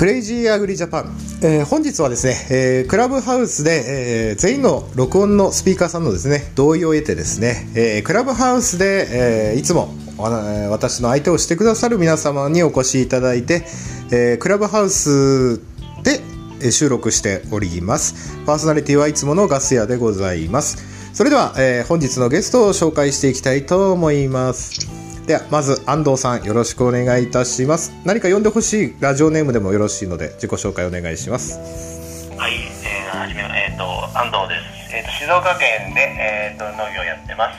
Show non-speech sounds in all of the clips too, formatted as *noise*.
クレイジーアグリジャパン、えー本日はですね、えークラブハウスで、えー全員の録音のスピーカーさんのですね同意を得てですね、えークラブハウスで、えーいつも私の相手をしてくださる皆様にお越しいただいて、えークラブハウスで収録しております。パーソナリティはいつものガス屋でございます。それでは、えー本日のゲストを紹介していきたいと思います。ではまず安藤さんよろしくお願いいたします何か呼んでほしいラジオネームでもよろしいので自己紹介お願いしますはい、えー、はじめ、えっ、と、安藤です。えっ、と、静岡県で、えっ、と、農業やってます。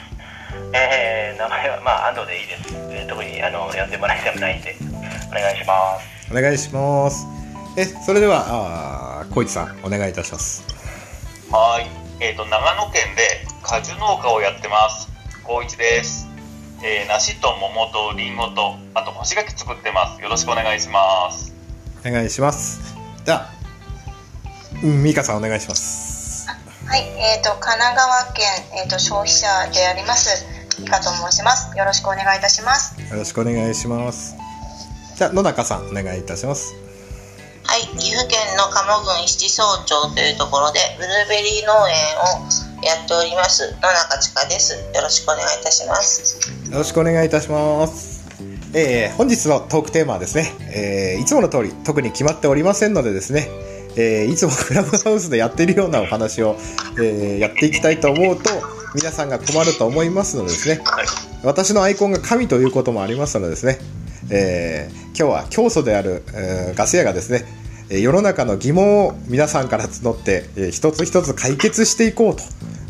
えー、名前は、まあ、安藤でいいです。えー特に、あの、呼んでもらいたくないんで、お願いします。お願いしますえそれではあー小市さんお願いいたしますはい、えっ、と長野県で果樹農家をやってます。高一です。えー、梨と桃とリンゴとあと干し柿作ってます。よろしくお願いします。お願いしますではうん美香さんお願いしますはい、えっ、と神奈川県えっ、と消費者でありますミカと申します。よろしくお願いいたします。よろしくお願いしますじゃあ野中さんお願いいたしますはい、岐阜県の鴨郡七総町というところでブルーベリー農園をやっております野中千佳です。よろしくお願いいたします。よろしくお願いいたします。えー本日のトークテーマはですね、えーいつもの通り特に決まっておりませんのでですね、えーいつもクラブハウスでやっているようなお話を、えーやっていきたいと思うと皆さんが困ると思いますのでですね私のアイコンが神ということもありますのでですね、えー今日は教祖である、えーガス屋がですねえー世の中の疑問を皆さんから募って、えー一つ一つ解決していこうと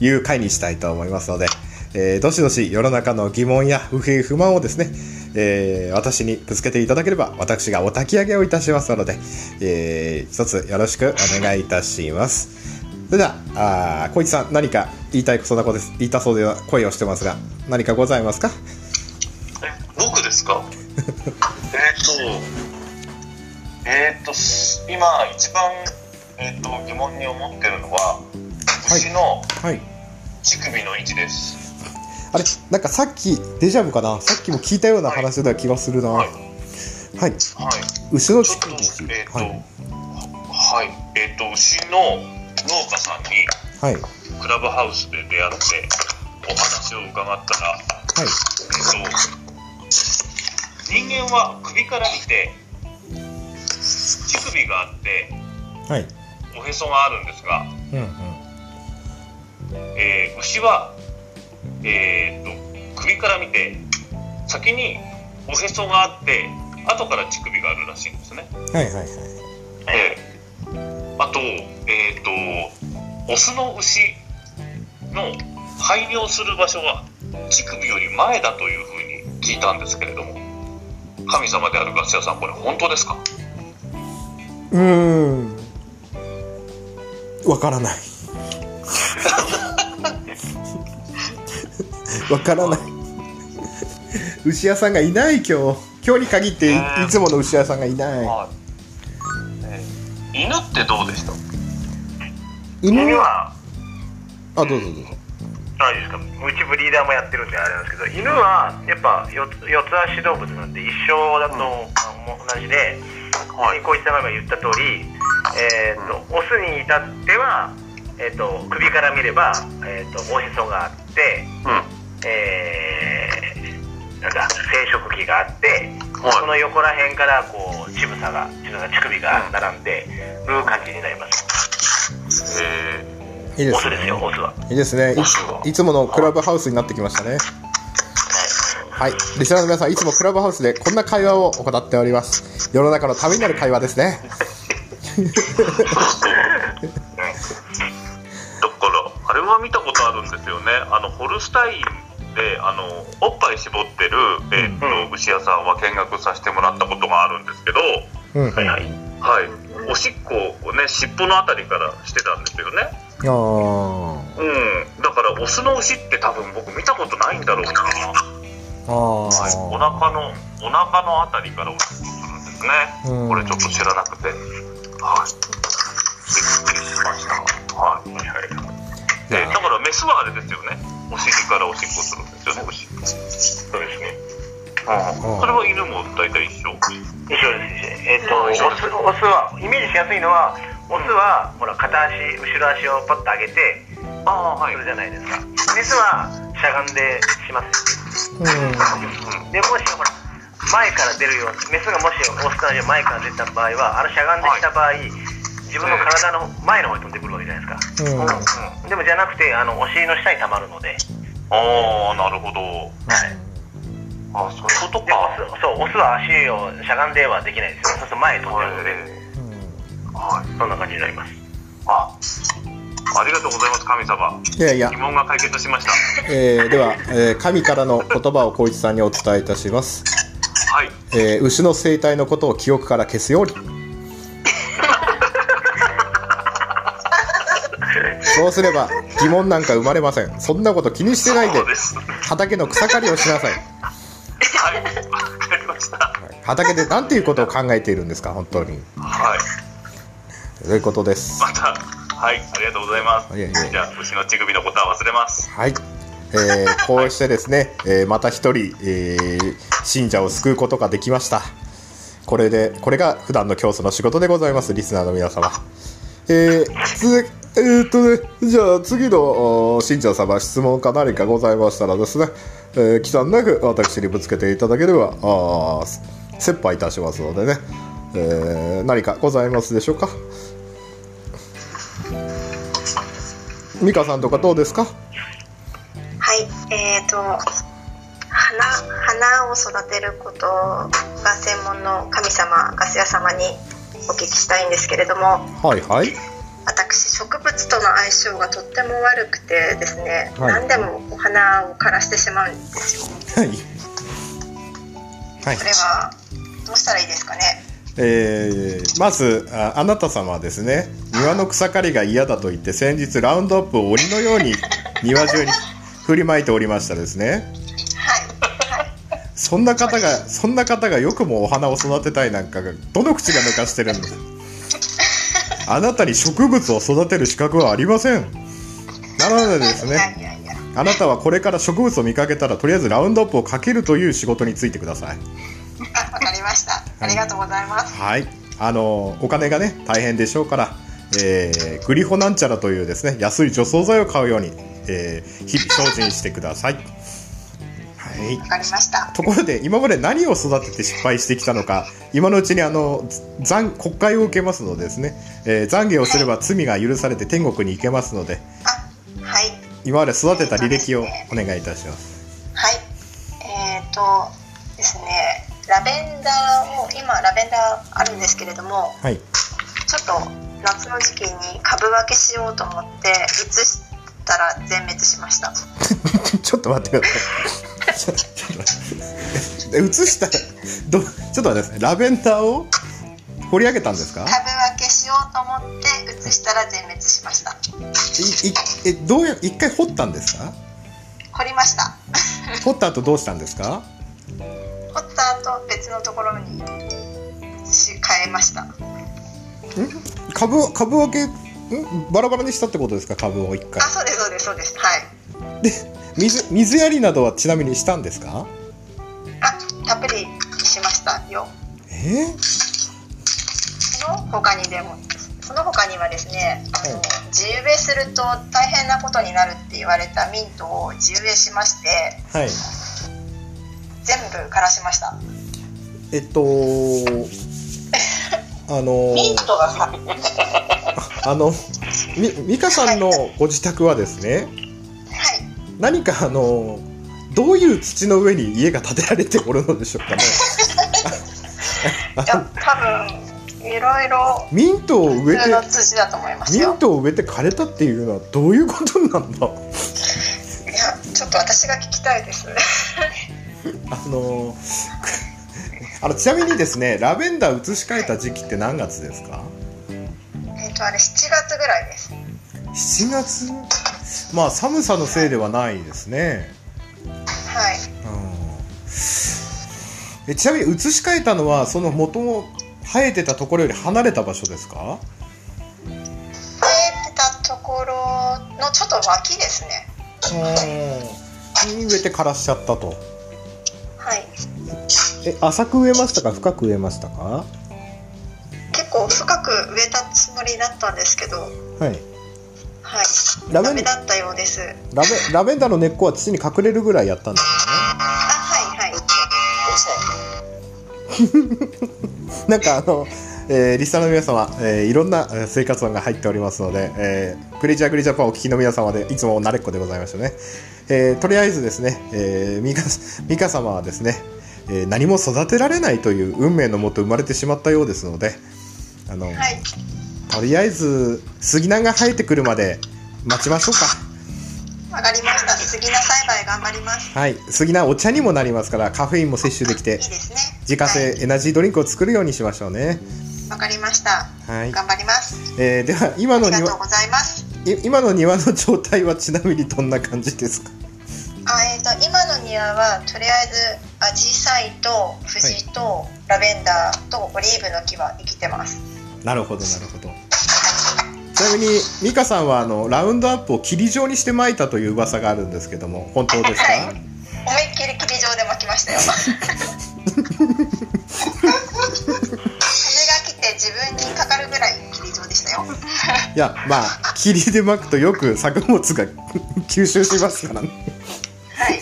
いう回にしたいと思いますので、えーどしどし世の中の疑問や不平不満をですね、えー私にぶつけていただければ私がお焚き上げをいたしますので、えー一つよろしくお願いいたします。それではあー小市さん何か言いたいそうなことです。言いたそうでは声をしてますが何かございますか？え、僕ですか？*laughs* えっと、えっと、す今一番、えっと疑問に思ってるのは、牛のはい。乳首の位置です。あれ？なんかさっきデジャブかな？さっきも聞いたような話だ気がするな。ははい。い、はい。牛の乳首、えっと、ははい。い、えっと、牛の農家さんにはい。クラブハウスで出会ってお話を伺ったら、はい。えっと、人間は首から見て乳首があってはいおへそがあるんですが、うんうんえー牛は、えーっと首から見て先におへそがあって後から乳首があるらしいんですね。はいはいはいえーあと,、えーっとオスの牛の排尿する場所は乳首より前だというふうに聞いたんですけれども神様であるガス屋さんこれ本当ですかうーん。わからない。わからない。牛屋さんがいない今日。今日に限っていいつもの牛屋さんがいない。犬ってどうでした？犬？犬は、あどうぞどうぞ。何ですか、うちブリーダーもやってるんであれなんですけど、犬はやっぱ四つ四つ足動物なんで一緒だと、あもう同じで、はい小石さんが今言った通り、えー、とオスに至っては、えー、と首から見れば、えー、とおへそがあって、うん。えーなんだ生殖器があって、はい。その横ら辺からこう乳房が乳房乳首が並んでる感じになります。えいいですオスですよ、オスは。いいですね。いつものクラブハウスになってきましたね。はいリスナーの皆さんいつもクラブハウスでこんな会話を行っております。世の中のためになる会話ですね。*laughs* だからあれは見たことあるんですよね。あのホルスタインであのおっぱい絞ってる、えーっと牛屋さんは見学させてもらったことがあるんですけど、うんうん。はい。はい。はい、おしっこをね尻尾のあたりからしてたんですよね。あー。うん、だからオスの牛って多分僕見たことないんだろうな。あはい、おー腹のお腹のあたりからおしっこするんですね。うんこれちょっと知らなくて、はい、びっくりしました。はい。で、だからメスはあれですよね。お尻からおしっこするんですよね。牛。そうですね。うん。それは犬も大体一緒？一緒です。えっ、と、オス、オスは、イメージしやすいのは、オスは、ほら、片足、後ろ足をパッと上げて、ああ、はいする。じゃないですか。メスは、しゃがんでします。で、もし、ほら、前から出るようメスがもしオスと同じように前から出た場合は、あのしゃがんでした場合、自分の体の前の方に飛んでくるわけじゃないですか。うんうん。でもじゃなくて、あの、お尻の下に溜まるので、ああ、なるほど。はい。あそういうことか。ス、そう、オスは足をしゃがんではできないですよ。そうすると前に飛んじゃうので、はい。そんな感じになります。あ、ありがとうございます、神様。いやいや疑、問が解決しました。*laughs* えーでは、えー神からの言葉を光一さんにお伝えいたします、はい。えー牛の生態のことを記憶から消すように *laughs* そうすれば疑問なんか生まれませんそんなこと気にしてないで。畑の草刈りをしなさいはい。わかりました。畑で何ていうことを考えているんですか本当にはい。ということですまた、はい、ありがとうございます。いやいやじゃあ、牛の乳首のことは忘れます。はい、えー *laughs* こうしてですね、えーまた一人、えー信者を救うことができました。これでこれが普段の教祖の仕事でございますリスナーの皆様。えーつえーっとねじゃあ次のお信者様質問か何かございましたらですね、えー、忌憚なく私にぶつけていただければあー切羽いたしますのでね、えー何かございますでしょうか？美香さんとかどうですか？はい、えーと花花を育てることが専門の神様ガス屋様にお聞きしたいんですけれどもはいはい私植物との相性がとっても悪くてですね、はい何でもお花を枯らしてしまうんですよはい。はいこれ。はどうしたらいいですかね？えーまずあ、あなた様はですね、庭の草刈りが嫌だと言って、先日ラウンドアップを鬼のように庭中に *laughs* 振りまいておりましたですね。そんな方が、そんな方がよくもお花を育てたいなんかが、どの口が抜かしてるんですあなたに植物を育てる資格はありません。なのでですね、あなたはこれから植物を見かけたら、とりあえずラウンドアップをかけるという仕事についてください。あわかりましたありがとうございます。はい、あのお金がね大変でしょうから、えーグリホなんちゃらというですね安い除草剤を買うように、えー日々精進してください。はい。わかりました。ところで今まで何を育てて失敗してきたのか今のうちにあの残国会を受けますのでですね、えー懺悔をすれば罪が許されて天国に行けますのであはい。今まで育てた履歴をお願いいたします。はい。えーとですねラベンダーを今ラベンダーあるんですけれどもはい。ちょっと夏の時期に株分けしようと思って移したら全滅しました *laughs* ちょっと待ってください。*laughs* 移したらどちょっと待ってください。ラベンダーを掘り上げたんですか？株分けしようと思って移したら全滅しましたいいえどうや一回掘ったんですか？掘りました *laughs* 掘った後どうしたんですか？のところにし変えました。株株分けん？バラバラにしたってことですか？株を一回。あ。そうですそうですそうです。はい。で水水やりなどはちなみにしたんですか？あたっぷりしましたよ。え？ーその他にでもその他にはですねあの、はい地植えすると大変なことになるって言われたミントを地植えしましてはい。全部枯らしましたえっとあのミントがさあのみ美香さんのご自宅はですね。はい何かあのどういう土の上に家が建てられておるのでしょうかね *laughs* 多分いろいろミントを植えてミンよトを植えて枯れたっていうのはどういうことなんだ？いやちょっと私が聞きたいです。*laughs* あのーあのちなみにですねラベンダー移し替えた時期って何月ですか？えっと、あれ7月ぐらいです。7月？まあ寒さのせいではないですねはい。うんえちなみに移し替えたのはその元々生えてたところより離れた場所ですか？生えてたところのちょっと脇ですね。に植えて枯らしちゃったとはい。え浅く植えましたか？深く植えましたか？結構深く植えたつもりだったんですけど、はい。はい。ラベンダメだったようです。ラベラベンダーの根っこは土に隠れるぐらいやったんですあ、はいはい。よ *laughs* ねなんかあの、えーリスナーの皆様、えーいろんなえー生活音が入っておりますので、えークレイジーアグリジャパンをお聞きの皆様でいつも慣れっこでございましたね、えーとりあえずですね、えー、ミカミカ様はですね、えー何も育てられないという運命のもと生まれてしまったようですのであの、はい。とりあえず杉菜が生えてくるまで待ちましょうかわかりました。杉菜栽培頑張ります。はい杉菜お茶にもなりますからカフェインも摂取できていいですね。自家製エナジードリンクを作るようにしましょうねわかりました。はい、頑張ります。えーでは今の庭ありがとうございます。い今の庭の状態はちなみにどんな感じですか？あ、えっ、と今の庭はとりあえずアジサイと藤とラベンダーとオリーブの木は生きてます。なるほどなるほどちなみに美香さんはあのラウンドアップを霧状にして巻いたという噂があるんですけども本当ですか、はい思いっきり霧状で巻きましたよ。風が来て自分にかかるぐらい霧状でしたよ。いやまあ霧で巻くとよく作物が吸収しますからねはい。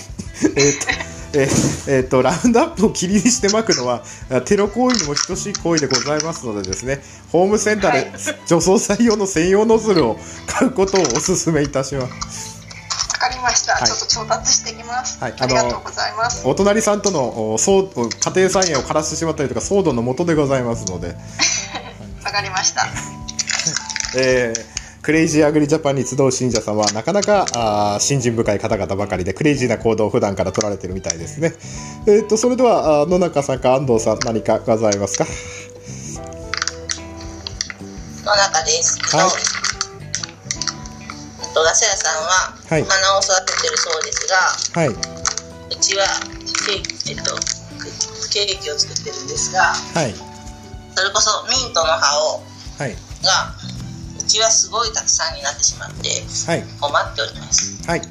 えっとえー *laughs* えーとラウンドアップを霧にして巻くのはあテロ行為にも等しい行為でございますのでですねホームセンターで除草剤用の専用ノズルを買うことをお勧めいたしますわかりました、はいちょっと調達してきます。はいありがとうございます。お隣さんとのお騒家庭菜園を枯らしてしまったりとか騒動の元でございますので、わかりました。えークレイジーアグリジャパンに集う信者さんはなかなかあー信心深い方々ばかりでクレイジーな行動を普段から取られてるみたいですね。えー、とそれでは野中さんか安藤さん何かございますか？の中です。はいえっとガス屋さんははいお花を育ててるそうですが、はい。うちはケーキ、えっと、ケーキを作ってるんですが、はい。それこそミントの葉をはい。がうちはすごいたくさんになってしまってはい。困っております。はい。ど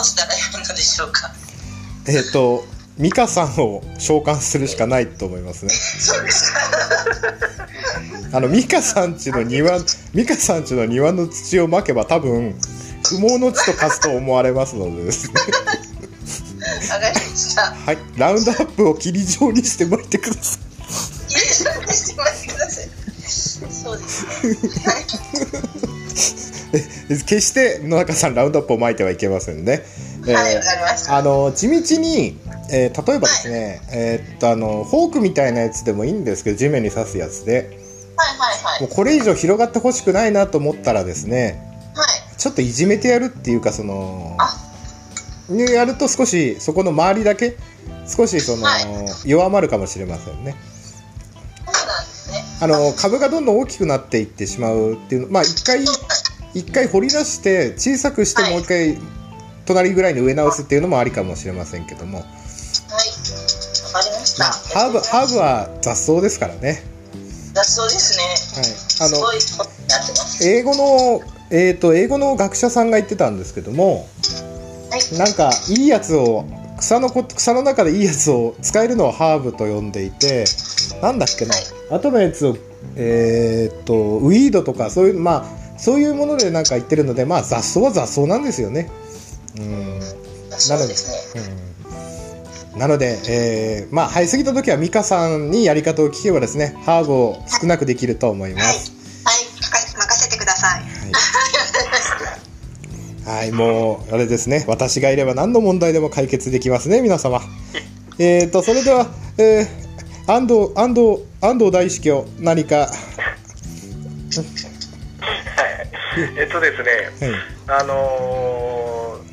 うしたらいいのでしょうか？えっ、と、美香さんを召喚するしかないと思いますね。あの、美香さんちの庭、美香さんちの庭の土をまけば多分、不毛の地と化すと思われますのでですね。わかりました。はい。ラウンドアップを霧状にして巻いてください。いいですか。してもらって。そうですね。*laughs* え決して野中さんラウンドアップを巻いてはいけませんね。えーはい、わかりました。あの地道に、えー例えばですね、えーっとあのフォークみたいなやつでもいいんですけど地面に刺すやつではいはいはい。もうこれ以上広がってほしくないなと思ったらですねはい。ちょっといじめてやるっていうかそのやると少しそこの周りだけ少しその、はい弱まるかもしれませんね。あの株がどんどん大きくなっていってしまうっていうのまあ一回一回掘り出して小さくしてはいもう一回隣ぐらいに植え直すっていうのもありかもしれませんけども、はい。わかりました。まあ、ハーブハーブは雑草ですからね、だそうですね。はい、あのすごいことになってます。英語の、えー、と英語の学者さんが言ってたんですけどもはい。なんかいいやつを草のこ草の中でいいやつを使えるのをハーブと呼んでいてなんだっけな後のやつをえー、とウィードとかそういうまあそういうものでなんか言ってるのでまあ雑草は雑草なんですよね。うんそうで。うんなので、えーまあ生えすぎた時は美香さんにやり方を聞けばですねハーブを少なくできると思います。はい。任任せてください。はい、もうあれですね私がいれば何の問題でも解決できますね皆様。えーとそれでは、えー安藤安藤安藤大式を何か、えっとですね、はい。あのー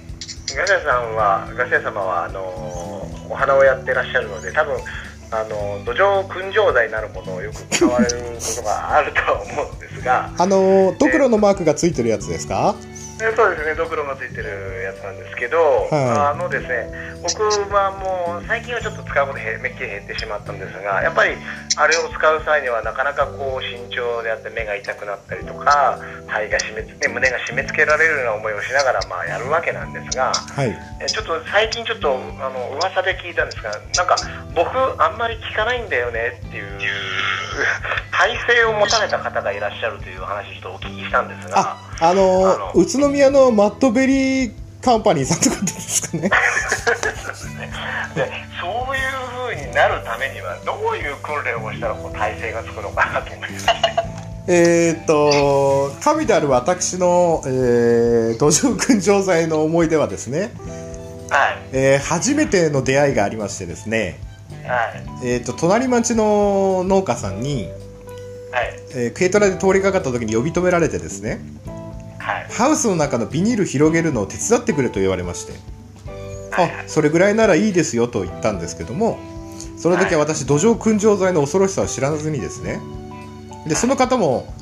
ガシャさんはガシャ様はあのお花をやってらっしゃるので多分あの土壌燻蒸剤なるものをよく使われることがあるとは思うんですが。あのドクロのマークがついてるやつですか？えそうですね。ドクロがついてるやつなんですけど、はい。あのですね僕はもう最近はちょっと使うことへめっきり減ってしまったんですがやっぱりあれを使う際にはなかなかこう慎重であって目が痛くなったりとか肺が締めつ、ね、胸が締め付けられるような思いをしながらまあやるわけなんですがはい。えちょっと最近ちょっとあの噂で聞いたんですがなんか僕あんまり聞かないんだよねっていう *laughs* 体勢を持たれた方がいらっしゃるという話ちょっとお聞きしたんですがああの。宇都宮のマットベリーカンパニーさんとかですかね？*laughs* でそういう風になるためにはどういう訓練をしたらこう体勢がつくのかなと思えーっと神である私の、えー、土壌燻蒸剤の思い出はですね、はい。えー初めての出会いがありましてですね、はい。えーっと隣町の農家さんに、はい。えー軽トラで通りかかった時に呼び止められてですねはい。ハウスの中のビニール広げるのを手伝ってくれと言われまして。あそれぐらいならいいですよと言ったんですけどもその時は私土壌燻蒸剤の恐ろしさを知らずにですね。でその方も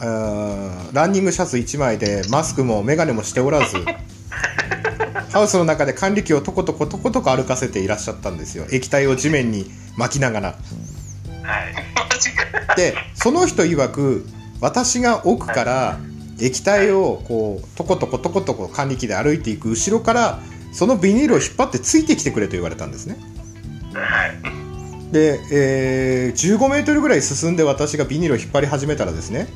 ランニングシャツ1枚でマスクも眼鏡もしておらず *laughs* ハウスの中で管理機をとことことことこ歩かせていらっしゃったんですよ。液体を地面に巻きながら。はい。でその人曰く私が奥から液体をこうとことことことこ管理機で歩いていく後ろからそのビニールを引っ張ってついてきてくれと言われたんですね。はいで、えー15メートルぐらい進んで私がビニールを引っ張り始めたらですね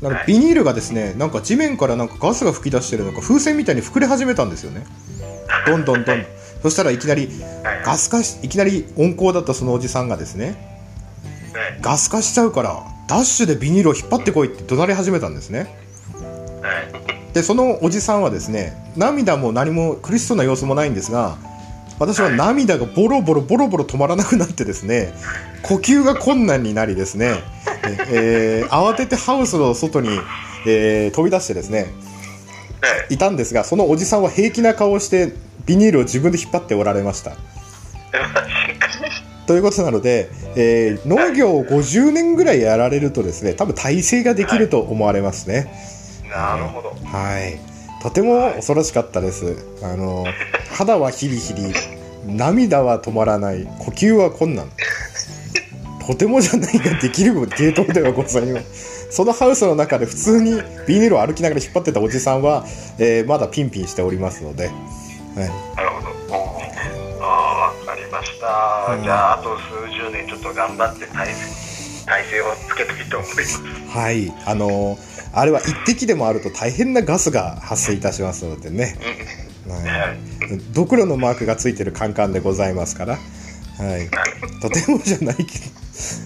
なんかビニールがですねなんか地面からなんかガスが噴き出してるのか風船みたいに膨れ始めたんですよね。どんどんどんそしたらいきなりガス化しいきなり温厚だったそのおじさんがですねガス化しちゃうからダッシュでビニールを引っ張ってこいって怒鳴り始めたんですねでそのおじさんはですね涙も何も苦しそうな様子もないんですが私は涙がボロボロボロボロ止まらなくなってですね呼吸が困難になりですね、えー慌ててハウスの外に、えー飛び出してですねいたんですがそのおじさんは平気な顔をしてビニールを自分で引っ張っておられました。ということなので、えー農業を50年ぐらいやられるとですね多分体制ができると思われますねなるほど。はい。とても恐ろしかったです。あの肌はヒリヒリ涙は止まらない呼吸は困難。とてもじゃないができるゲートではございます。そのハウスの中で普通にビニールを歩きながら引っ張ってたおじさんは、えーまだピンピンしておりますので、はい、なるほど。ああ分かりました、うん。じゃああと数十年ちょっと頑張って体勢体勢をつけたいと思います。はい、あのあれは一滴でもあると大変なガスが発生いたしますのでね、はい、ドクロのマークがついてるカンカンでございますから、はい、とてもじゃないけど。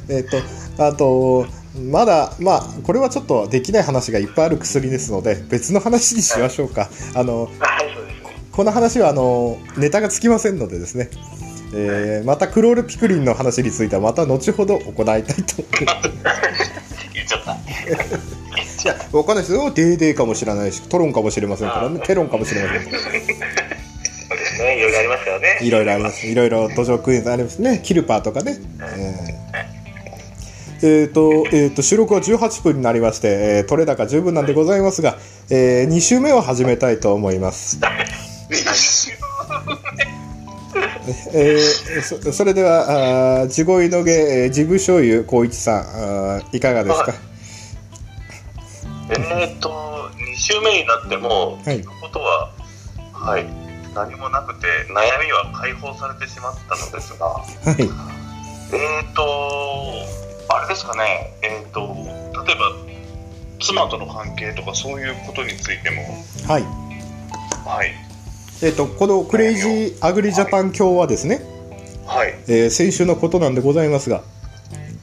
えっとあとまだまあこれはちょっとできない話がいっぱいある薬ですので別の話にしましょうか。あのこの話はあのネタがつきませんのでですねえーまたクロールピクリンの話についてはまた後ほど行いたいと言っちゃった。いや、わかんないですよ。デーデーかもしれないし、トロンかもしれませんからね。テロンかもしれません。そうですねいろいろありますからねいろいろあります。いろいろ土壌クイズありますね。キルパーとかね。えーえーと、えーと、収録は18分になりまして、えー取れ高十分なんでございますが、え2週目を始めたいと思います。*laughs* えーそそれでは、あー地声のげ、えー、ジブ醤油光一さん、あーいかがですか？えーっと、2週目になっても、はい。聞くことは、はい、何もなくて、悩みは解放されてしまったのですが、はい。えーっと、あれですかね、えーっと、例えば、妻との関係とかそういうことについても、はい。はい、えっ、と、このクレイジーアグリジャパン教はですね、はい、えー先週のことなんでございますが、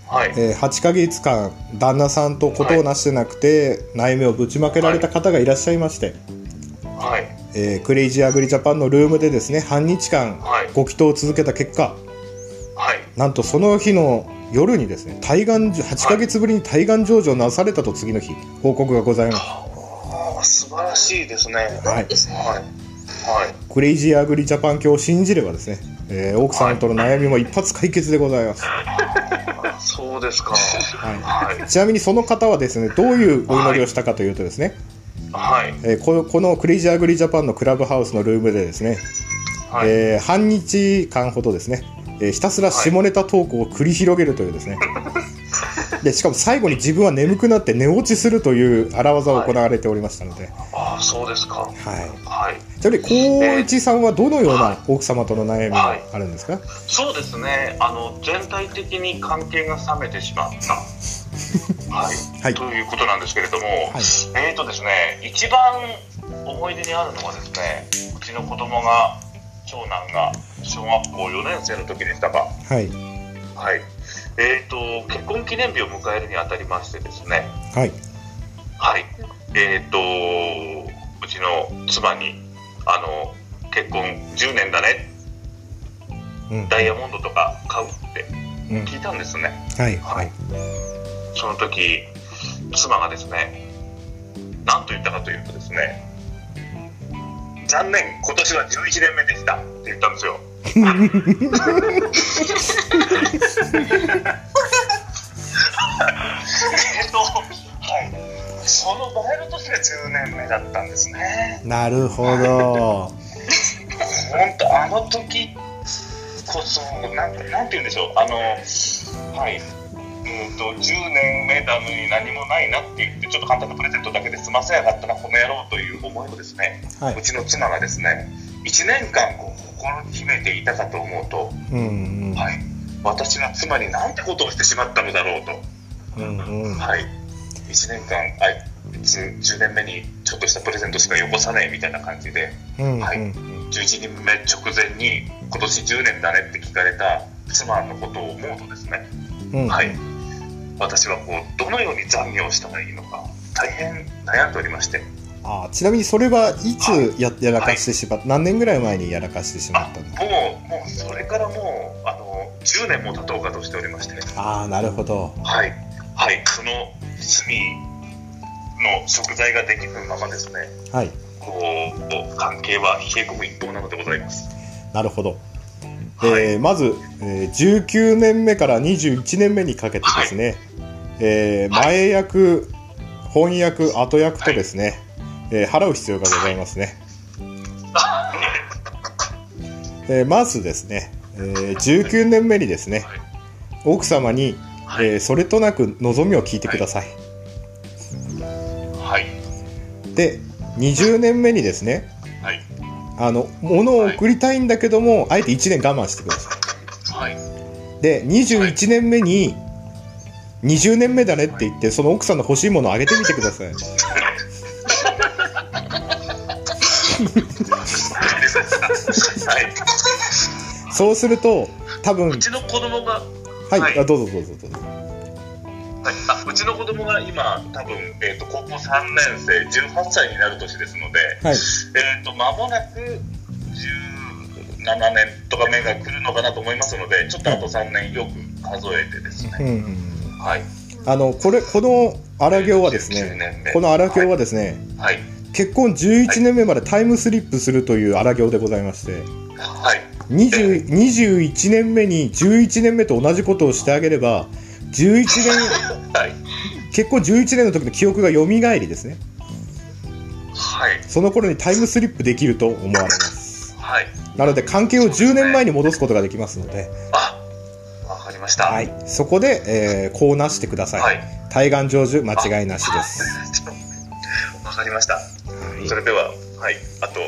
はい、えー8ヶ月間旦那さんとことをなしてなくて、悩みをぶちまけられた方がいらっしゃいまして、はい、えークレイジーアグリジャパンのルームでですね半日間はいご祈祷を続けた結果はい、なんとその日の夜にですね大願8ヶ月ぶりに大願成就なされたと次の日報告がございます素晴らしいですね。はい。はい。はい。クレイジーアグリジャパン教を信じればですね、えー奥様との悩みも一発解決でございます。*laughs* そうですか。ははい。ちなみにその方はですね、どういうお祈りをしたかというとですね、はい。えーこのこのクレイジーアグリジャパンのクラブハウスのルームでですね、はい。えー半日間ほどですね、えーひたすら下ネタトークを繰り広げるというですね、*laughs* でしかも最後に自分は眠くなって寝落ちするという荒技を行われておりましたので、ああ、そうですか。はい、はい。ちなみに光一さんはどのような奥様との悩みがあるんですか、そうですね。あの、全体的に関係が冷めてしまった。*laughs* はい。はいということなんですけれども、はいえーとですね、一番思い出にあるのはですね、うちの子供が、長男が小学校4年生の時でしたか。はいはい。えーと、結婚記念日を迎えるにあたりましてですね、はいはい。えっ、と、うちの妻に、あの、結婚10年だね、うんダイヤモンドとか買うってうん聞いたんですね。はいはいその時、妻がですね、何と言ったかというとですね、残念、今年は11年目でしたって言ったんですよ。えっと、はい。その場合としては10年目だったんですね。なるほど本当あの時こそなんかなんて言うんでしょうあのはいうんと10年目なのに何もないなって言ってちょっと簡単なプレゼントだけで済ませやがったなこの野郎という思いをですね、はいうちの妻がですね1年間こう心に秘めていたかと思うと、うんうん。はい、私は妻になんてことをしてしまったのだろうと、うんうん。はい、1年間あい。つ10年目にちょっとしたプレゼントしかよこさねえみたいな感じでうんはいうん。11人目直前に今年10年だねって聞かれた妻のことを思うとですね、うん。はい、私はこうどのように残業したらいいのか大変悩んでおりましてあちなみにそれはいつややらかしてしまった、何年ぐらい前にやらかしてしまあったんですか？もうもうそれからもうあの10年も経とうかとしておりまして。ああなるほど。はい。はい。その炭の食材ができるままですね。はい。こう関係は冷え込む一方なのでございます。なるほど、はい。えーまず、えー19年目から21年目にかけてですね、えー前役翻訳後役とですね、えー払う必要がございますね、えーまずですね、えー19年目にですねはい奥様に、はい。えーそれとなく望みを聞いてください、はい。で20年目にですねはい。あの物を送りたいんだけども、あえて1年我慢してください。はい。で21年目に20年目だねって言ってその奥さんの欲しいものをあげてみてくださいはいそうすると多分うちの子供がはい、はい。あどうぞどうぞどうぞ。はい、あうちの子供が今、多分、えー、と高校3年生、18歳になる年ですので、はい。えー、と間もなく17年とか目が来るのかなと思いますので、ちょっとあと3年よく数えてですね、うんうんはい、あのこれこの荒行はです19年ね目。この荒行はですね、はい、結婚11年目までタイムスリップするという荒行でございましてはい、20 21年目に11年目と同じことをしてあげれば11年 *laughs* はい、結婚11年の時の記憶が蘇りですね。はい、その頃にタイムスリップできると思われます。はい、なので関係を10年前に戻すことができますので、あわかりました。はい、そこで、えーこうなしてください、はい。対岸成就間違いなしです、わかりました。はいそれでは、はい、あと、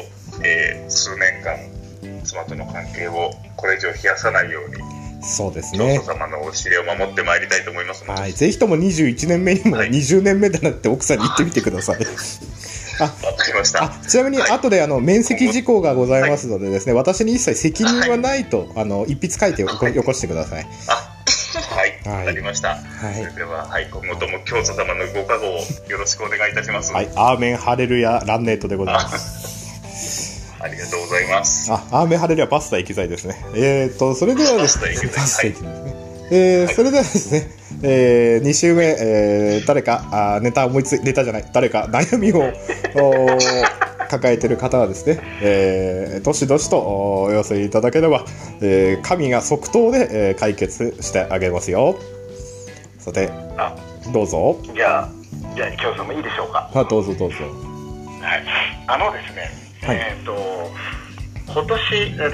えー数年間、妻との関係をこれ以上冷やさないように、そうです教ね祖様のお知りを守ってまいりたいと思いますはい、ぜひとも21年目にもはい。20年目だなって奥さんに言ってみてください。*laughs* わかりました。あちなみにはい。後であの面積事項がございますのでですね、私に一切責任はないと、あの一筆書いてよこよこしてください。あはい、はいわかりました。はいそれでは、はい、今後とも教祖様のご加護をよろしくお願いいたします。はい、アーメンハレルヤランネートでございます。*laughs* ありがとうございます。あ、アーメンハレルヤパスタ行き剤ですね。えーと、それではですね、パスタ行き剤ね。えーそれではですね、え2週目、えー誰かあーネタ思いついネタじゃない誰か悩みを *laughs* おー抱えてる方はですね、えー、どしどしとお寄せいただければ、えー、神が即答で、えー解決してあげますよ。さて、あどうぞ。じゃあじゃあ今日さんもいいでしょうか？あ、どうぞどうぞ。はい、あのですね、はいえっ、と、今年、今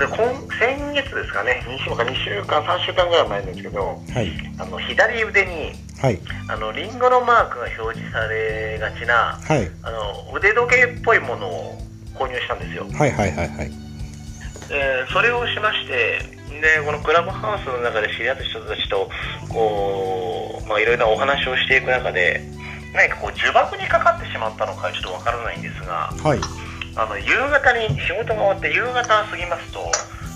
先月ですかね、2週間、2週間、3週間ぐらい前なんですけど、はい。あの左腕にはい。あのリンゴのマークが表示されがちなはい。あの腕時計っぽいものを購入したんですよ。はいはいはいはい。えーそれをしまして、でこのクラブハウスの中で知り合った人たちとこう、まあ、いろいろなお話をしていく中で、何かこう呪縛にかかってしまったのかちょっとわからないんですが、はい。あの夕方に仕事が終わって夕方過ぎますと、はい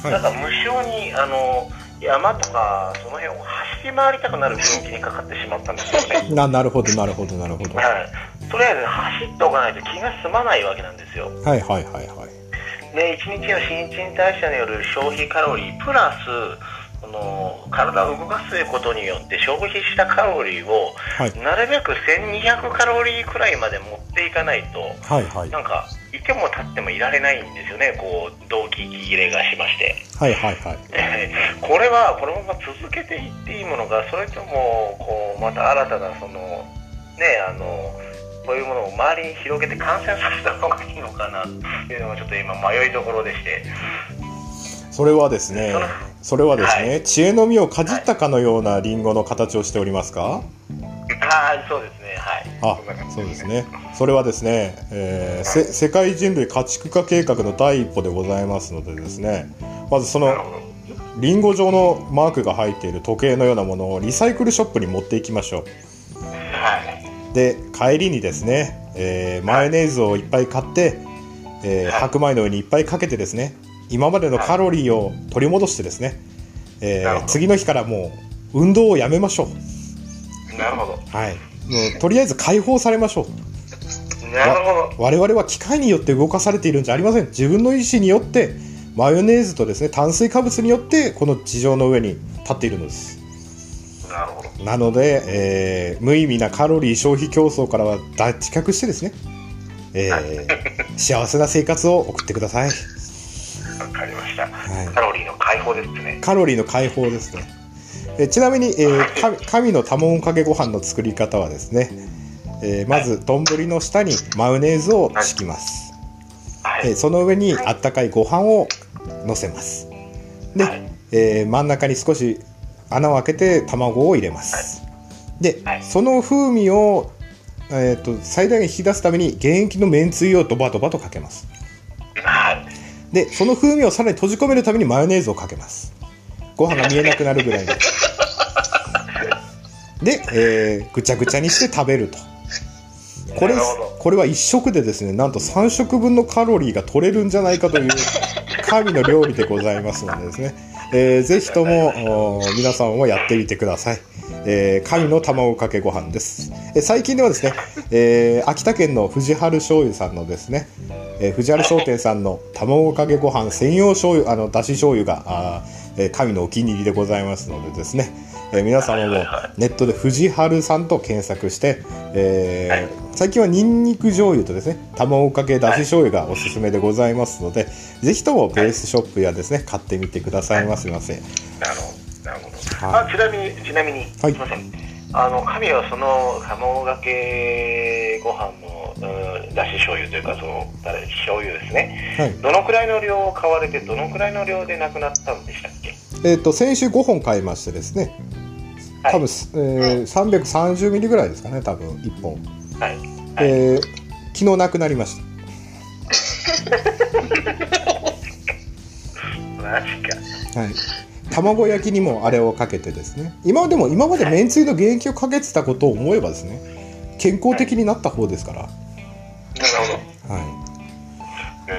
なんか無性にあの山とかその辺を走り回りたくなる病気にかかってしまったんですよね。*laughs* な、なるほどなるほどなるほど。ははい、とりあえず走っておかないと気が済まないわけなんですよ。いはいはいはい。で1日の新陳代謝による消費カロリープラスこの体を動かすことによって消費したカロリーをはい。なるべく1200カロリーくらいまで持っていかないとはいはい。なんかいても立ってもいられないんですよねこう動機息切れがしまして。はいはいはい。え *laughs* ーこれはこのまま続けていっていいものかそれともこうまた新たなそのねあのこういうものを周りに広げて感染させた方がいいのかなっていうのがちょっと今迷いどころでしてそれはですねそれはですね、は知恵の実をかじったかのようなリンゴの形をしておりますか？はいそうですね。はい。あそうですね。それはですね、えーせ世界人類家畜化計画の第一歩でございますのでですね、まずそのリンゴ状のマークが入っている時計のようなものをリサイクルショップに持っていきましょう。はい。で帰りにですね、えーマヨネーズをいっぱい買って、えーはい。白米の上にいっぱいかけてですね今までのカロリーを取り戻してですね、えー次の日からもう運動をやめましょうなるほど。はい。もうとりあえず解放されましょう。なるほど。我々は機械によって動かされているんじゃありません。自分の意思によってマヨネーズとですね炭水化物によってこの地上の上に立っているのです。なるほど。なので、えー無意味なカロリー消費競争からは脱却してですね、えー *laughs* *laughs* 幸せな生活を送ってください。わかりました、はい。カロリーの解放ですね。カロリーの解放ですね。えーちなみに、えーか神の卵かけご飯の作り方はですね、えーまず丼の下にマヨネーズを敷きます。はい、えーその上にあったかいご飯を乗せます。で、はいえー真ん中に少し穴を開けて卵を入れます。で、はいその風味を、えー、と最大限引き出すために原液のめんつゆをドバドバとかけます。はいで、その風味をさらに閉じ込めるためにマヨネーズをかけます。ご飯が見えなくなるぐらいに。で、えーぐちゃぐちゃにして食べると。*laughs* これこれは1食でですね、なんと3食分のカロリーが取れるんじゃないかという *laughs* 神の料理でございますのでですね、えーぜひとも皆さんもやってみてください。えー神の卵かけご飯です。えー最近ではですね、えー秋田県の藤原醤油さんのですね、えー藤原商店さんの卵かけご飯専用醤油、あの、だし醤油が、あーえー神のお気に入りでございますのでですね、えー皆様もネットで藤原さんと検索して、えー最近はニンニク醤油とですね、卵かけだし醤油がおすすめでございますので、ぜひともベースショップやですね、買ってみてくださいませませ。なるほどなるほど、はい。あちなみにちなみに、はい。すいません。あの神はその卵かけご飯のうんだし醤油というかその醤油ですね。はい。どのくらいの量を買われてどのくらいの量でなくなったんでしたっけ？えっ、と、先週5本買いましてですね、はい多分、えー、330ミリぐらいですかね、多分1本。はいえー昨日なくなりました。*laughs* マジかはい。卵焼きにもあれをかけてですね。今でも、今までめんつゆの原液をかけてたことを思えばですね、健康的になった方ですから。なるほどはよ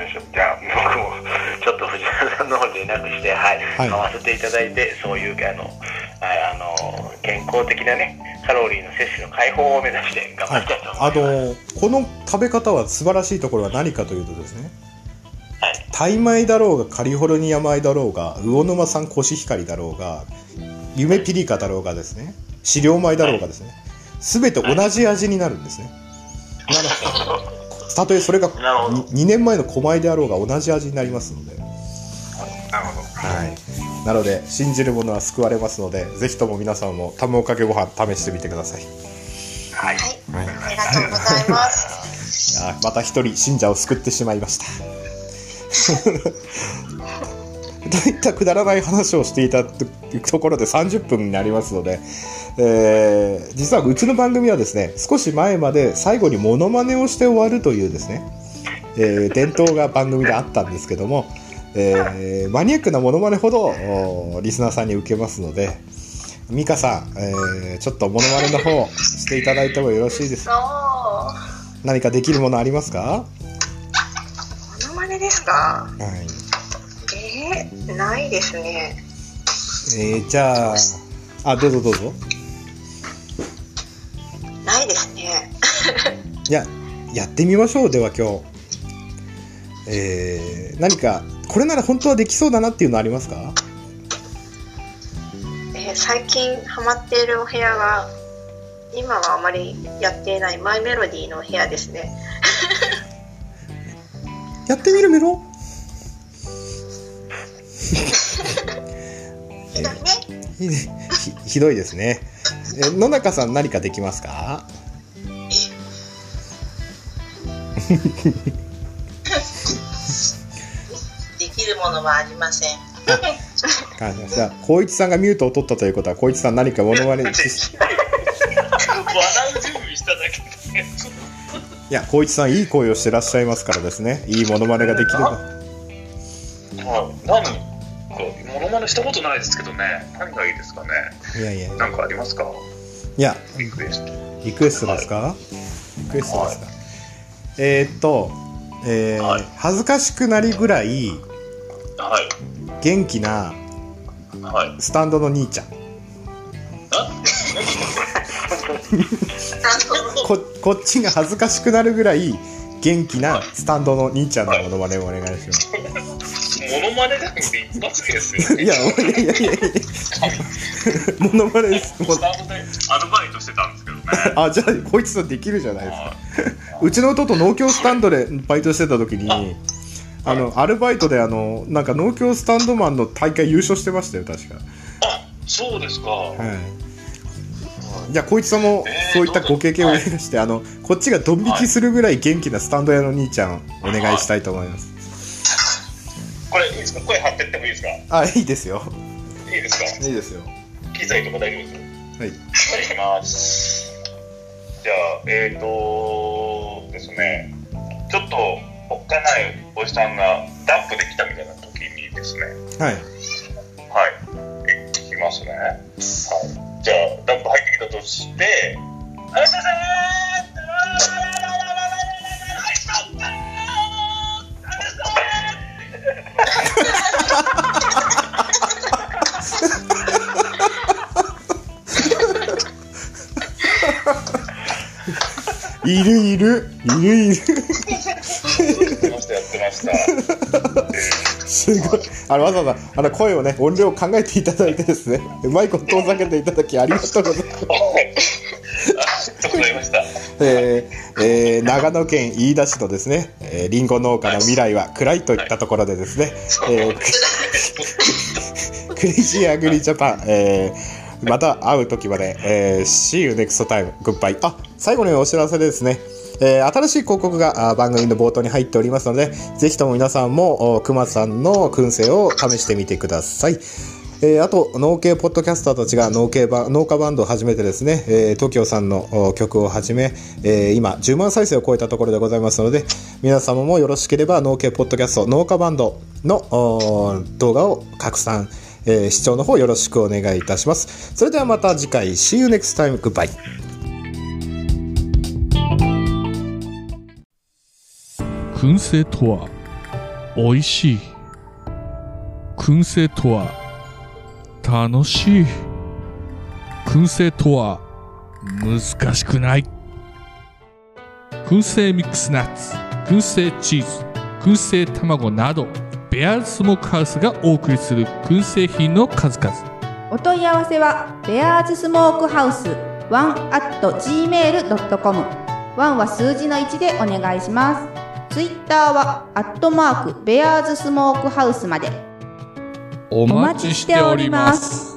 いしょじゃあ僕もちょっと藤原さんの方に連絡して、はい。はい。買わせていただいてそういうあの、はい、あの健康的なねカロリーの摂取の解放を目指して頑い。はい張りたいと。あ思います、の、この食べ方は素晴らしいところは何かというとですね、はい。タイ米だろうがカリフォルニア米だろうが魚沼産コシヒカリだろうが夢ピリカだろうがですね。飼料米だろうがですね。全て同じ味になるんですね。なのたとえそれがなるほど。2, 年前の狛江であろうが同じ味になりますので、なるほど。はい、なので信じる者は救われますのでぜひとも皆さんも卵かけご飯試してみてくださいはい。はい、ありがとうございます。あまた一人信者を救ってしまいました *laughs* といったくだらない話をしていたところで30分になりますので、えー実はうちの番組はですね少し前まで最後にモノマネをして終わるというですね、えー伝統が番組であったんですけども、えーマニアックなモノマネほどおリスナーさんに受けますので美香さん、えーちょっとモノマネの方していただいてもよろしいですそう。モ何かできるものありますか？ノマネですか？はいえー、ないですね。えー、じゃあ、あ、どうぞどうぞ。ないですね。いや、やってみましょう、では今日。えー、何か、これなら本当はできそうだなっていうのありますか？えー最近ハマっているお部屋が、今はあまりやっていないマイメロディーのお部屋ですね。*laughs* やってみるメロ？ひどいね。ひひひどいですね。え野中さん何かできますか？*laughs* ものはありません。感じました。光一さんがミュートを取ったということは、光一さん何かモノマネ笑う準備しただけ。いや、光一さんいい声をしてらっしゃいますからですね。いいモノマネができれば。はい。何か、モノマネしたことないですけどね。何がいいですかね。いやいや。なんかありますかいや、リクエスト。リクエストですか、リクエストですか、はいえーっと、えーはい恥ずかしくなりぐらいはい。元気なはい。スタンドの兄ちゃん。あここっちが恥ずかしくなるぐらい元気なスタンドの兄ちゃんのものまねをお願いします、モノマネじゃなくて一発ですよ、ね。いやいやいやいやいや。ものまねです。もうスタンドでアルバイトしてたんですけどね。あじゃあこいつとできるじゃないですか。はうちの弟農協スタンドでバイトしてた時にあのアルバイトであのなんか農協スタンドマンの大会優勝してましたよ確かあ、そうですか。はい。じゃあ、小一さんもえーそういったご経験を生かして、あの、こっちがドン引きするぐらい元気なスタンド屋の兄ちゃん、お願いしたいと思います。これいいですか？声張ってってもいいですか？いあ、いいですよ。いですか？いいですよ。機材とか大丈夫ですはい。はい、いきます。じゃあ、えーとないおじさんがダンプで来たみたいな時にですね、はい。はい、えいきますね。はい。じゃあ、ダンプ入ってきたとして、あれ先いるいる、いるいる。ました、すごい。あの、わざわざ、あの、声をね、音量を考えていただいてですね、うまいこと遠ざけていただきありがとうございます。ー、あ、ありがとうございました。えーえー長野県飯田市のですね、えー、リンゴ農家の未来は暗いといったところでですね、えークレイジーアグリジャパン、えーまた会う時まで、えー See you next time. Goodbye. あ、最後にお知らせでですね、えー新しい広告が番組の冒頭に入っておりますので、ぜひとも皆さんも、お熊さんの燻製を試してみてください。えーあと、農系ポッドキャスターたちが農系バ農家バンドを始めてですね、えー、TOKIO さんの曲をはじめ、えー今、10万再生を超えたところでございますので、皆様もよろしければ農系ポッドキャスト農家バンドの動画を拡散、えー視聴の方よろしくお願いいたします。それではまた次回、See you next time. Goodbye. 燻製とは美味しい燻製とは楽しい燻製とは難しくない燻製ミックスナッツ燻製チーズ燻製卵などベアーズスモークハウスがお送りする燻製品の数々お問い合わせはベアーズスモークハウス1 at gmail.com ワンは数字の1でお願いします。ツイッターは、アットマーク、ベアーズスモークハウスまで。お待ちしております。